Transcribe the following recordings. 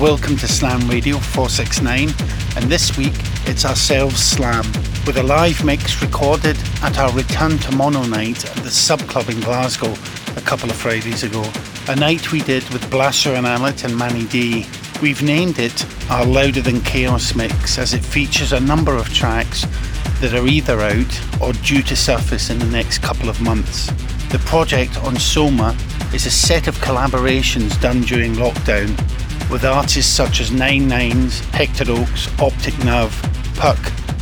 welcome to Slam Radio 469 and this week it's ourselves Slam with a live mix recorded at our return to mono night at the Sub Club in Glasgow a couple of Fridays ago. A night we did with Blasher and Alet and Manny D. We've named it our Louder Than Chaos mix as it features a number of tracks that are either out or due to surface in the next couple of months. The project on Soma is a set of collaborations done during lockdown with artists such as Nine Nines, Hector Oaks, Optic Nerve, Puck,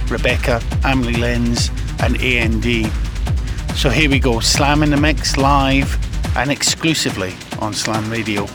Rebekah, Emily Lenz, and AND. So here we go, Slam in the Mix live and exclusively on Slam Radio.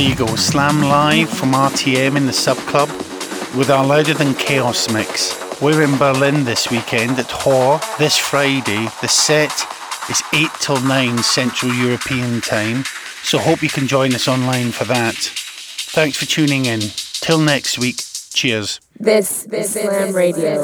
Slam Live from RTM in the Sub Club with our Louder Than Chaos mix. We're in Berlin this weekend at HÖR this Friday. The set is 8 till 9 Central European time, so hope you can join us online for that. Thanks for tuning in. Till next week, cheers. This, this is Slam Radio.